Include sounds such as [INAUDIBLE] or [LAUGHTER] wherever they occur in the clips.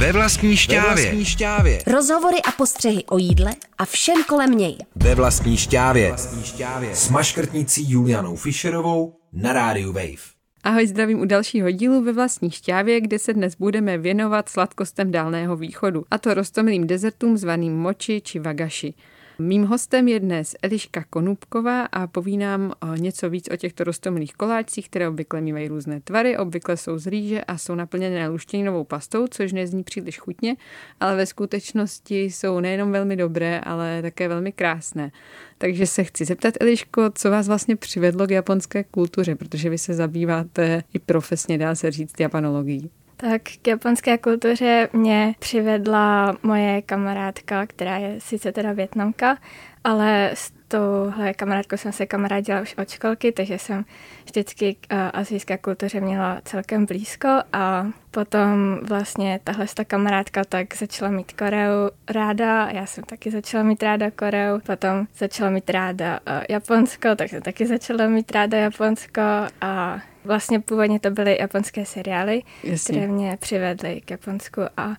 Ve vlastní šťávě. Ve vlastní šťávě. Rozhovory a postřehy o jídle a všem kolem něj. Ve vlastní šťávě. Vlastní šťávě. S maškrtnicí Julianou Fischerovou na rádiu Wave. Ahoj, zdravím u dalšího dílu ve vlastní šťávě, kde se dnes budeme věnovat sladkostem Dálného východu, a to rostomilým dezertům zvaným moči či vagaši. Mým hostem je dnes Eliška Konupková a poví nám něco víc o těchto rostomilých koláčcích, které obvykle mývají různé tvary, obvykle jsou z rýže a jsou naplněné luštěninovou pastou, což nezní příliš chutně, ale ve skutečnosti jsou nejenom velmi dobré, ale také velmi krásné. Takže se chci zeptat, Eliško, co vás vlastně přivedlo k japonské kultuře, protože vy se zabýváte i profesně, dá se říct, japanologií. Tak k japonské kultuře mě přivedla moje kamarádka, která je sice teda větnamka, ale s touhle kamarádkou jsem se kamarádila už od školky, takže jsem vždycky k uh, azijské kultuře měla celkem blízko a potom vlastně tahle ta kamarádka tak začala mít Koreu ráda, já jsem taky začala mít ráda Koreu, potom začala mít ráda uh, Japonsko, tak jsem taky začala mít ráda Japonsko a Vlastně původně to byly japonské seriály, Jasně. které mě přivedly k Japonsku a,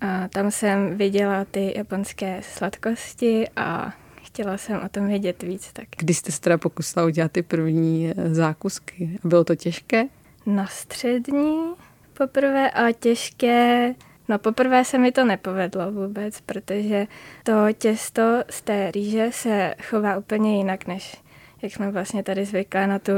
a tam jsem viděla ty japonské sladkosti a chtěla jsem o tom vědět víc. Tak. Kdy jste se teda pokusila udělat ty první eh, zákusky? Bylo to těžké? Na střední poprvé a těžké No poprvé se mi to nepovedlo vůbec, protože to těsto z té rýže se chová úplně jinak, než jak jsme vlastně tady zvyklé na tu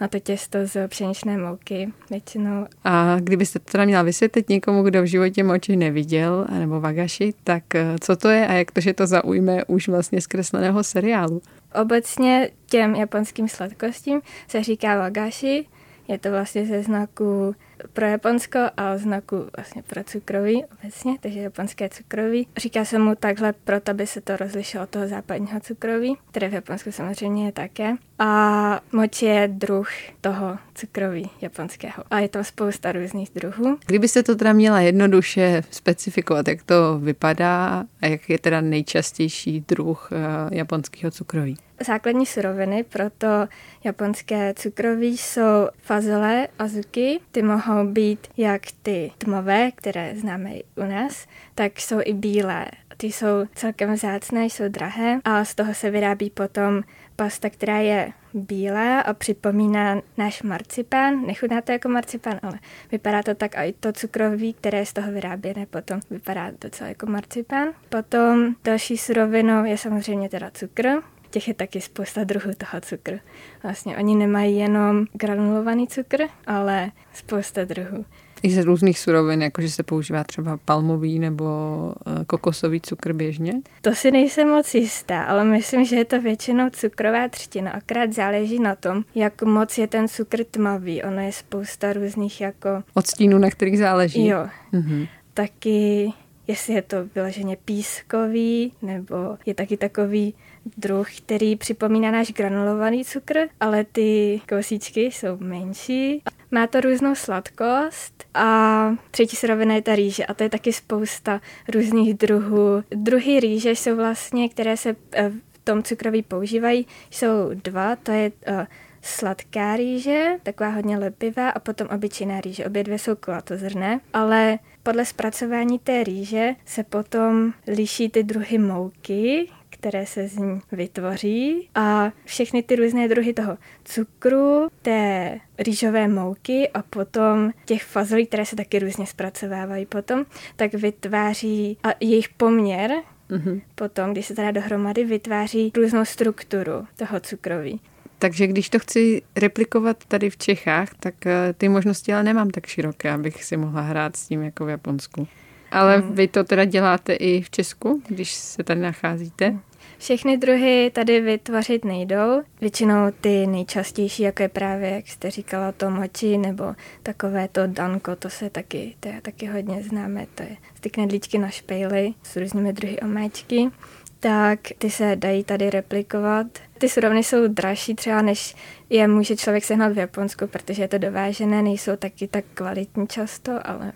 na to těsto z pšeničné mouky většinou. A kdybyste to teda měla vysvětlit někomu, kdo v životě moči neviděl, nebo vagaši, tak eh, co to je a jak to, že to zaujme už vlastně zkresleného seriálu? Obecně těm japonským sladkostím se říká wagashi, je to vlastně ze znaku pro Japonsko a znaku vlastně pro cukroví obecně, takže japonské cukroví. Říká se mu takhle proto, aby se to rozlišilo od toho západního cukroví, které v Japonsku samozřejmě je také. A moči je druh toho cukroví japonského. A je tam spousta různých druhů. Kdybyste to teda měla jednoduše specifikovat, jak to vypadá a jak je teda nejčastější druh uh, japonského cukroví? Základní suroviny pro to japonské cukroví jsou fazole, azuki. Ty mohou být jak ty tmové, které známe i u nás, tak jsou i bílé. Ty jsou celkem vzácné, jsou drahé a z toho se vyrábí potom pasta, která je bílá a připomíná náš marcipán. Nechutná to jako marcipán, ale vypadá to tak a i to cukroví, které je z toho vyráběné, potom vypadá docela jako marcipán. Potom další surovinou je samozřejmě teda cukr, těch je taky spousta druhů toho cukru. Vlastně oni nemají jenom granulovaný cukr, ale spousta druhů. I z různých surovin, jakože se používá třeba palmový nebo eh, kokosový cukr běžně? To si nejsem moc jistá, ale myslím, že je to většinou cukrová třtina. Akrát záleží na tom, jak moc je ten cukr tmavý. Ono je spousta různých jako... Odstínů, na kterých záleží? Jo. Mm-hmm. Taky jestli je to vyloženě pískový, nebo je taky takový druh, který připomíná náš granulovaný cukr, ale ty kosíčky jsou menší. Má to různou sladkost a třetí surovina je ta rýže a to je taky spousta různých druhů. Druhy rýže jsou vlastně, které se eh, v tom cukroví používají, jsou dva, to je uh, sladká rýže, taková hodně lepivá a potom obyčejná rýže. Obě dvě jsou kulatozrné, ale podle zpracování té rýže se potom liší ty druhy mouky, které se z ní vytvoří a všechny ty různé druhy toho cukru, té rýžové mouky a potom těch fazolí, které se taky různě zpracovávají potom, tak vytváří a jejich poměr mm-hmm. potom, když se teda dohromady vytváří různou strukturu toho cukroví. Takže když to chci replikovat tady v Čechách, tak eh, ty možnosti ale nemám tak široké, abych si mohla hrát s tím jako v Japonsku. Ale mm. vy to teda děláte i v Česku, když se tady nacházíte? Všechny druhy tady vytvořit nejdou. Většinou ty nejčastější, jako je právě, jak jste říkala, to moči nebo takové to danko, to se taky, to je taky hodně známé, to je ty knedlíčky na špejly s různými druhy omáčky tak ty se dají tady replikovat. Ty suroviny jsou dražší třeba, než je může člověk sehnat v Japonsku, protože je to dovážené, nejsou taky tak kvalitní často, ale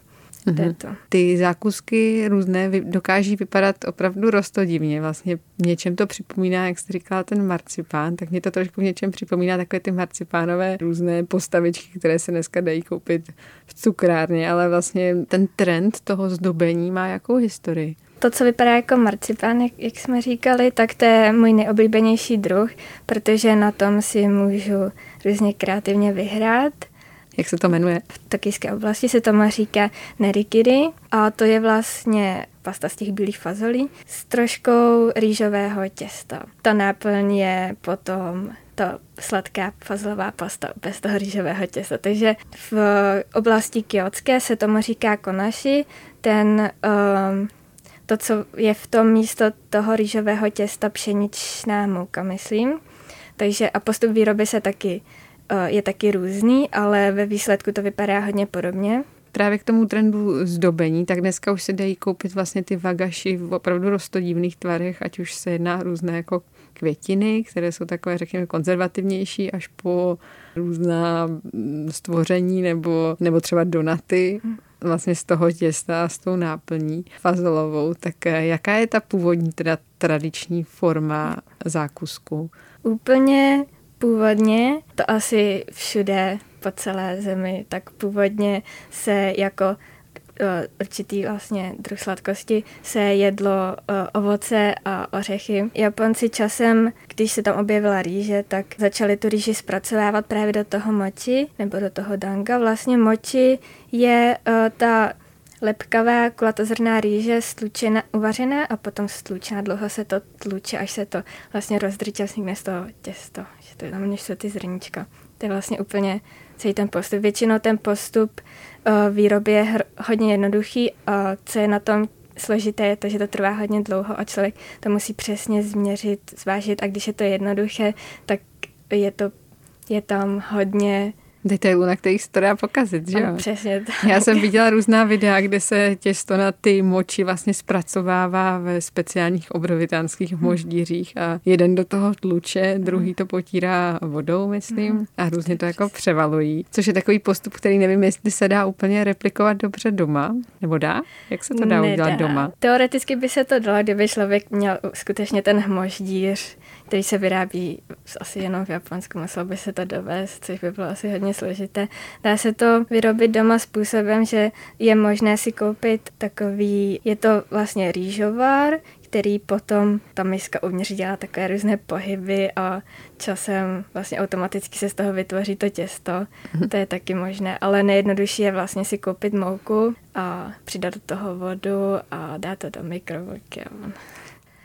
Mm-hmm. To. Ty zákusky různé dokáží vypadat opravdu rostodivně. Vlastně něčem to připomíná, jak jste říkala, ten marcipán, tak mě to trošku v něčem připomíná takové ty marcipánové různé postavičky, které se dneska dají koupit v cukrárně, ale vlastně ten trend toho zdobení má jakou historii? To, co vypadá jako marcipán, jak, jak jsme říkali, tak to je můj nejoblíbenější druh, protože na tom si můžu různě kreativně vyhrát. Jak se to jmenuje? V tokijské oblasti se tomu říká nerikiri a to je vlastně pasta z těch bílých fazolí s troškou rýžového těsta. Ta náplň je potom to sladká fazlová pasta bez toho rýžového těsta. Takže v oblasti kiotské se tomu říká konaši. Ten um, to, co je v tom místo toho rýžového těsta pšeničná mouka, myslím. Takže a postup výroby se taky je taky různý, ale ve výsledku to vypadá hodně podobně. Právě k tomu trendu zdobení, tak dneska už se dají koupit vlastně ty vagaši v opravdu rostodivných tvarech, ať už se jedná různé jako květiny, které jsou takové, řekněme, konzervativnější, až po různá mm, stvoření nebo, nebo třeba donaty. Hmm vlastně z toho těsta, s tou náplní fazolovou, tak eh, jaká je ta původní, teda tradiční forma zákusku? Úplně původně, to asi všude po celé zemi, tak původně se jako určitý vlastně druh sladkosti se jedlo ovoce a ořechy. Japonci časem, když se tam objevila rýže, tak začali tu rýži zpracovávat právě do toho moči nebo do toho danga. Vlastně moči je ta lepkavá kulatozrná rýže stlučená, uvařená a potom stlučená. Dlouho se to tluče, až se to vlastně rozdrčí a vznikne z toho těsto. Že to je tam, jsou ty zrníčka. To je vlastně úplně celý ten postup. Většinou ten postup uh, výroby je hodně jednoduchý a co je na tom složité je to, že to trvá hodně dlouho a člověk to musí přesně změřit, zvážit a když je to jednoduché, tak je to je tam hodně detailů, na kterých se to dá pokazit, že jo? Přesně tak. Já jsem viděla různá videa, kde se těsto na ty moči vlastně zpracovává ve speciálních obrovitánských hmm. moždířích a jeden do toho tluče, druhý to potírá vodou, myslím, hmm. a různě to jako převalují, což je takový postup, který nevím, jestli se dá úplně replikovat dobře doma, nebo dá? Jak se to dá Nedá. udělat doma? Teoreticky by se to dalo, kdyby člověk měl skutečně ten hmoždíř, který se vyrábí asi jenom v Japonsku, muselo by se to dovést, což by bylo asi hodně složité. Dá se to vyrobit doma způsobem, že je možné si koupit takový, je to vlastně rýžovár, který potom ta miska uvnitř dělá takové různé pohyby a časem vlastně automaticky se z toho vytvoří to těsto. Mm-hmm. To je taky možné, ale nejjednodušší je vlastně si koupit mouku a přidat do toho vodu a dát to do mikrovlnky.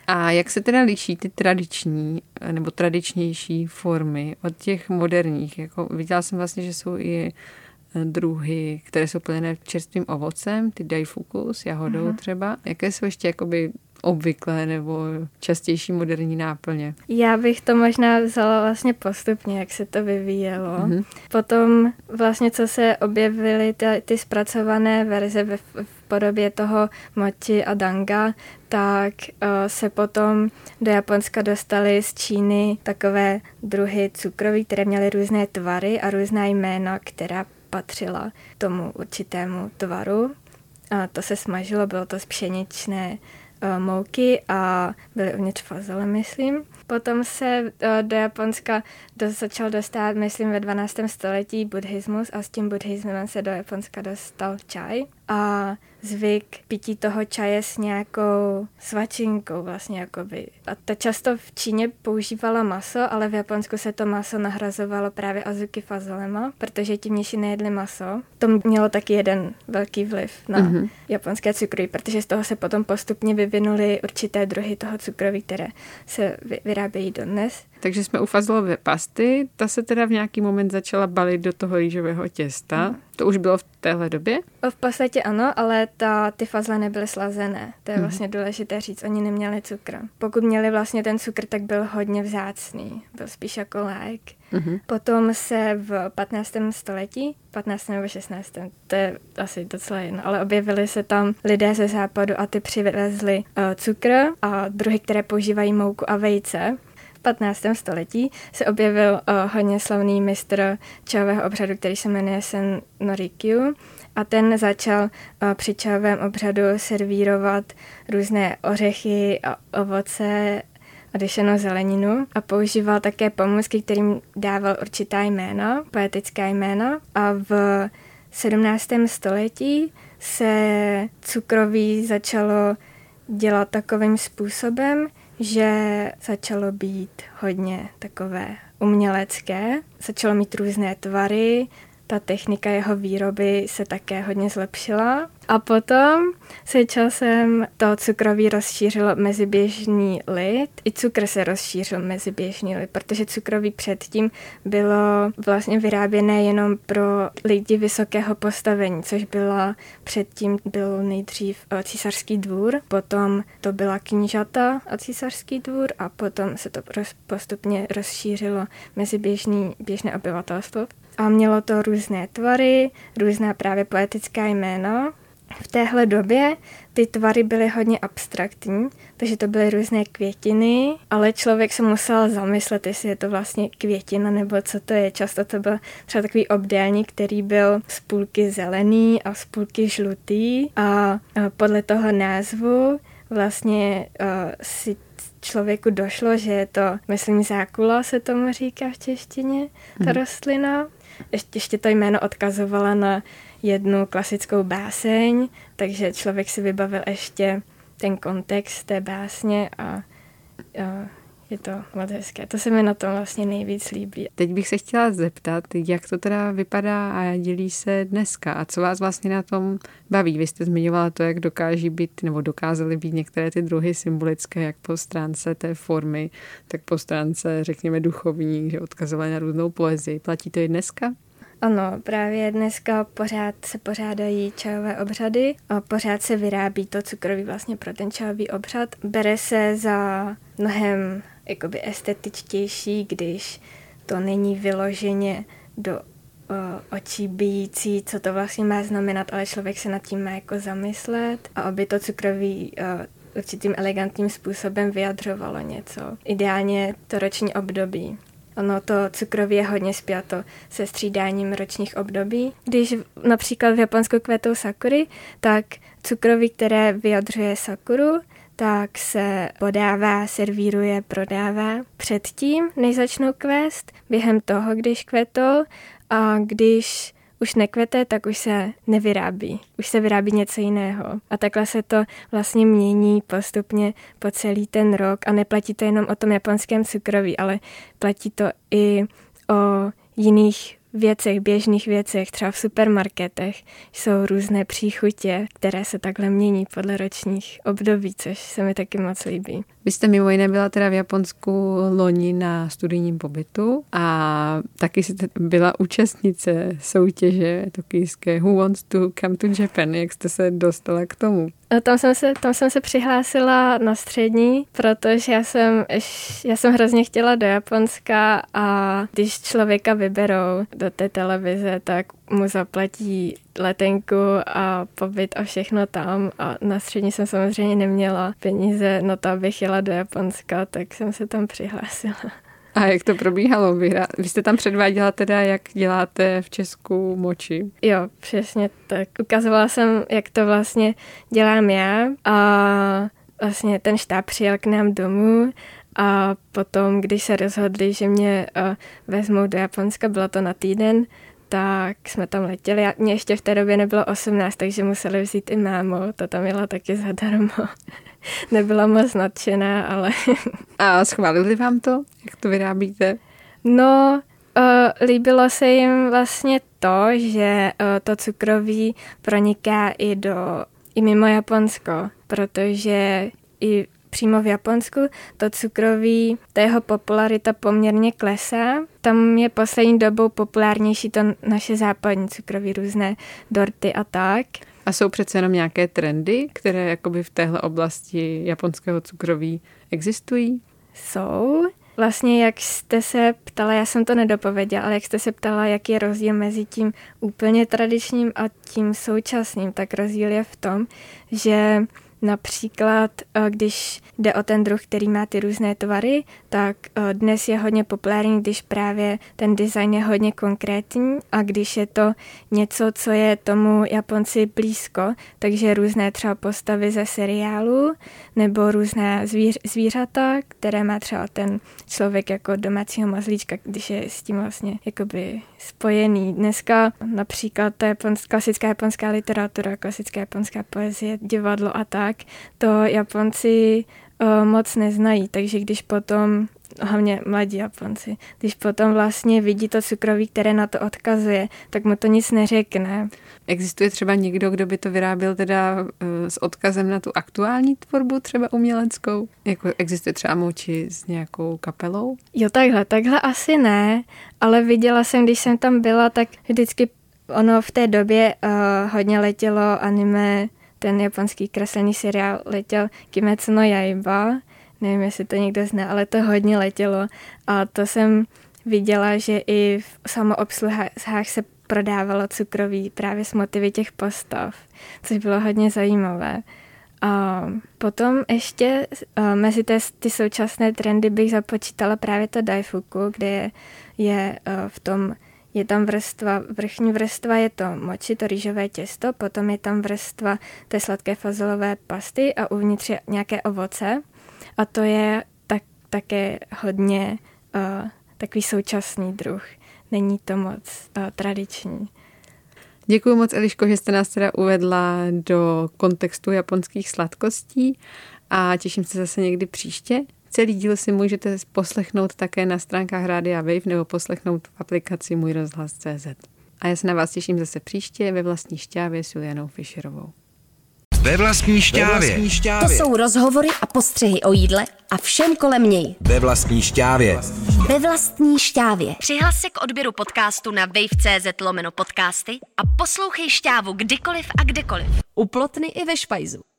A jak se teda liší ty tradiční nebo tradičnější formy od těch moderních? Jako, viděla jsem vlastně, že jsou i eh, druhy, které jsou plněné čerstvým ovocem, ty daifuku s jahodou uh-huh. třeba. Jaké jsou ještě jakoby obvyklé nebo častější moderní náplně? Já bych to možná vzala vlastně postupně, jak se to vyvíjelo. Mm-hmm. Potom vlastně, co se objevily ty, ty zpracované verze ve, v podobě toho mochi a danga, tak uh, se potom do Japonska dostaly z Číny takové druhy cukroví, které měly různé tvary a různá jména, která patřila tomu určitému tvaru. A to se smažilo, bylo to z pšeničné uh, mouky a byly uvnitř fazole, myslím. Potom se uh, do Japonska začal dostat, myslím, ve 12. století buddhismus a s tím buddhismem se do Japonska dostal čaj. A zvyk pití toho čaje s nějakou svačinkou vlastně jakoby. A ta často v Číně používala maso, ale v Japonsku se to maso nahrazovalo právě azuki fazolema, protože ti mniši nejedli maso. To mělo taky jeden velký vliv na mm-hmm. japonské cukroví, protože z toho se potom postupně vyvinuly určité druhy toho cukroví, které se vyrábějí dodnes. Takže jsme u fazolové pasty, ta se teda v nějaký moment začala balit do toho rýžového těsta. Mm. To už bylo v téhle době? V podstatě ano, ale ta, ty fazle nebyly slazené. To je mm. vlastně důležité říct, oni neměli cukr. Pokud měli vlastně ten cukr, tak byl hodně vzácný. Byl spíš jako lék. Mm-hmm. Potom se v 15. století, 15. nebo 16. to je asi docela jedno, ale objevili se tam lidé ze západu a ty přivezli uh, cukr a druhy, které používají mouku a vejce 15. století se objevil uh, hodně slavný mistr čajového obřadu, který se jmenuje Sen Norikyu a ten začal při čajovém obřadu servírovat různé ořechy a ovoce a dešenou zeleninu a používal také pomůcky, kterým dával určitá jména, poetická jména a v 17. století se cukroví začalo dělat takovým způsobem, že začalo být hodně takové umělecké, začalo mít různé tvary, ta technika jeho výroby se také hodně zlepšila. A potom se časem to cukroví rozšířilo mezi běžný lid. I cukr se rozšířil mezi běžný lid, protože cukroví předtím bylo vlastně vyráběné jenom pro lidi vysokého postavení, což byla předtím byl nejdřív eh, císařský dvůr, potom to byla knížata a císařský dvůr a potom se to postupně rozšířilo mezi běžný, běžné obyvatelstvo a mělo to různé tvary, různá právě poetická jména. V téhle době ty tvary byly hodně abstraktní, takže to byly různé květiny, ale člověk se musel zamyslet, jestli je to vlastně květina nebo co to je. Často to byl třeba takový obdélník, který byl z půlky zelený a z půlky žlutý a podle toho názvu vlastně uh, si člověku došlo, že je to, myslím, zákula se tomu říká v češtině, ta hmm. rostlina ještě, ještě to jméno odkazovala na jednu klasickou báseň, takže člověk si vybavil ještě ten kontext té básně a, a je to moc hezké. To se mi na tom vlastně nejvíc líbí. Teď bych se chtěla zeptat, jak to teda vypadá a dělí se dneska a co vás vlastně na tom baví. Vy jste zmiňovala to, jak dokáží být nebo dokázaly být některé ty druhy symbolické, jak po stránce té formy, tak po stránce, řekněme, duchovní, že odkazovaly na různou poezii. Platí to i dneska? Ano, právě dneska pořád se pořádají čajové obřady a pořád se vyrábí to cukroví vlastně pro ten čajový obřad. Bere se za mnohem jakoby estetičtější, když to není vyloženě do o, očí bijící, co to vlastně má znamenat, ale člověk se nad tím má jako zamyslet a aby to cukroví o, určitým elegantním způsobem vyjadřovalo něco. Ideálně to roční období. Ono to cukroví je hodně spjato se střídáním ročních období. Když například v Japonsku kvetou sakury, tak cukroví, které vyjadřuje sakuru, tak se podává, servíruje, prodává předtím, než začnou kvést, během toho, když kvetou a když už nekvete, tak už se nevyrábí. Už se vyrábí něco jiného. A takhle se to vlastně mění postupně po celý ten rok a neplatí to jenom o tom japonském cukroví, ale platí to i o jiných věcech, běžných věcech, třeba v supermarketech, jsou různé příchutě, které se takhle mění podle ročních období, což se mi taky moc líbí. Vy jste mimo jiné byla teda v Japonsku loni na studijním pobytu a taky jste byla účastnice soutěže tokijské Who Wants to Come to Japan. Jak jste se dostala k tomu? Tam jsem, se, tam jsem se přihlásila na střední, protože já jsem, já jsem hrozně chtěla do Japonska a když člověka vyberou do té televize, tak mu zaplatí letenku a pobyt a všechno tam a na střední jsem samozřejmě neměla peníze na to, abych jela do Japonska, tak jsem se tam přihlásila. A jak to probíhalo? Vy, vy jste tam předváděla teda, jak děláte v Česku moči? Jo, přesně tak. Ukazovala jsem, jak to vlastně dělám já a vlastně ten štáb přijel k nám domů a potom, když se rozhodli, že mě uh, vezmou do Japonska, bylo to na týden, tak jsme tam letěli. Já, mě ještě v té době nebylo 18, takže museli vzít i mámu, ta tam jela taky zadarmo. [LAUGHS] Nebyla moc nadšená, ale... [LAUGHS] A schválili vám to, jak to vyrábíte? No, uh, líbilo se jim vlastně to, že uh, to cukroví proniká i do i mimo Japonsko, protože i přímo v Japonsku, to cukroví, ta jeho popularita poměrně klesá. Tam je poslední dobou populárnější to naše západní cukroví, různé dorty a tak. A jsou přece jenom nějaké trendy, které jakoby v téhle oblasti japonského cukroví existují? Jsou. Vlastně, jak jste se ptala, já jsem to nedopověděla, ale jak jste se ptala, jaký je rozdíl mezi tím úplně tradičním a tím současným, tak rozdíl je v tom, že Například, eh, když jde o ten druh, který má ty různé tvary, tak eh, dnes je hodně populární, když právě ten design je hodně konkrétní a když je to něco, co je tomu Japonci blízko, takže různé třeba postavy ze seriálu nebo různé zvíř, zvířata, které má třeba ten člověk jako domácího mazlíčka, když je s tím vlastně jakoby spojený. Dneska například ta japonská, klasická japonská literatura, klasická japonská poezie, divadlo a tak, to Japonci uh, moc neznají, takže když potom hlavně mladí Japonci, když potom vlastně vidí to cukroví, které na to odkazuje, tak mu to nic neřekne. Existuje třeba někdo, kdo by to vyráběl teda uh, s odkazem na tu aktuální tvorbu, třeba uměleckou? Jako existuje třeba moči s nějakou kapelou? Jo, takhle, takhle asi ne, ale viděla jsem, když jsem tam byla, tak vždycky ono v té době uh, hodně letělo anime, ten japonský kreslený seriál letěl Kimetsu no Yaiba, nevím, jestli to někdo zná, ale to hodně letělo a to jsem viděla, že i v samoobsluhách se prodávalo cukroví právě s motivy těch postav, což bylo hodně zajímavé. A potom ještě uh, mezi té, ty současné trendy bych započítala právě to daifuku, kde je, je uh, v tom je tam vrstva, vrchní vrstva je to moči, to rýžové těsto, potom je tam vrstva té sladké fazolové pasty a uvnitř je nějaké ovoce. A to je tak, také hodně uh, takový současný druh. Není to moc uh, tradiční. Děkuji moc, Eliško, že jste nás teda uvedla do kontextu japonských sladkostí a těším se zase někdy příště. Celý díl si můžete poslechnout také na stránkách Rádia Wave nebo poslechnout v aplikaci Můj rozhlas CZ. A já se na vás těším zase příště ve vlastní šťávě s Julianou Fischerovou. Ve vlastní šťávě. Ve vlastní šťávě. To jsou rozhovory a postřehy o jídle a všem kolem něj. Ve vlastní šťávě. Ve vlastní šťávě. Přihlas se k odběru podcastu na wave.cz lomeno podcasty a poslouchej šťávu kdykoliv a kdekoliv. U plotny i ve špajzu.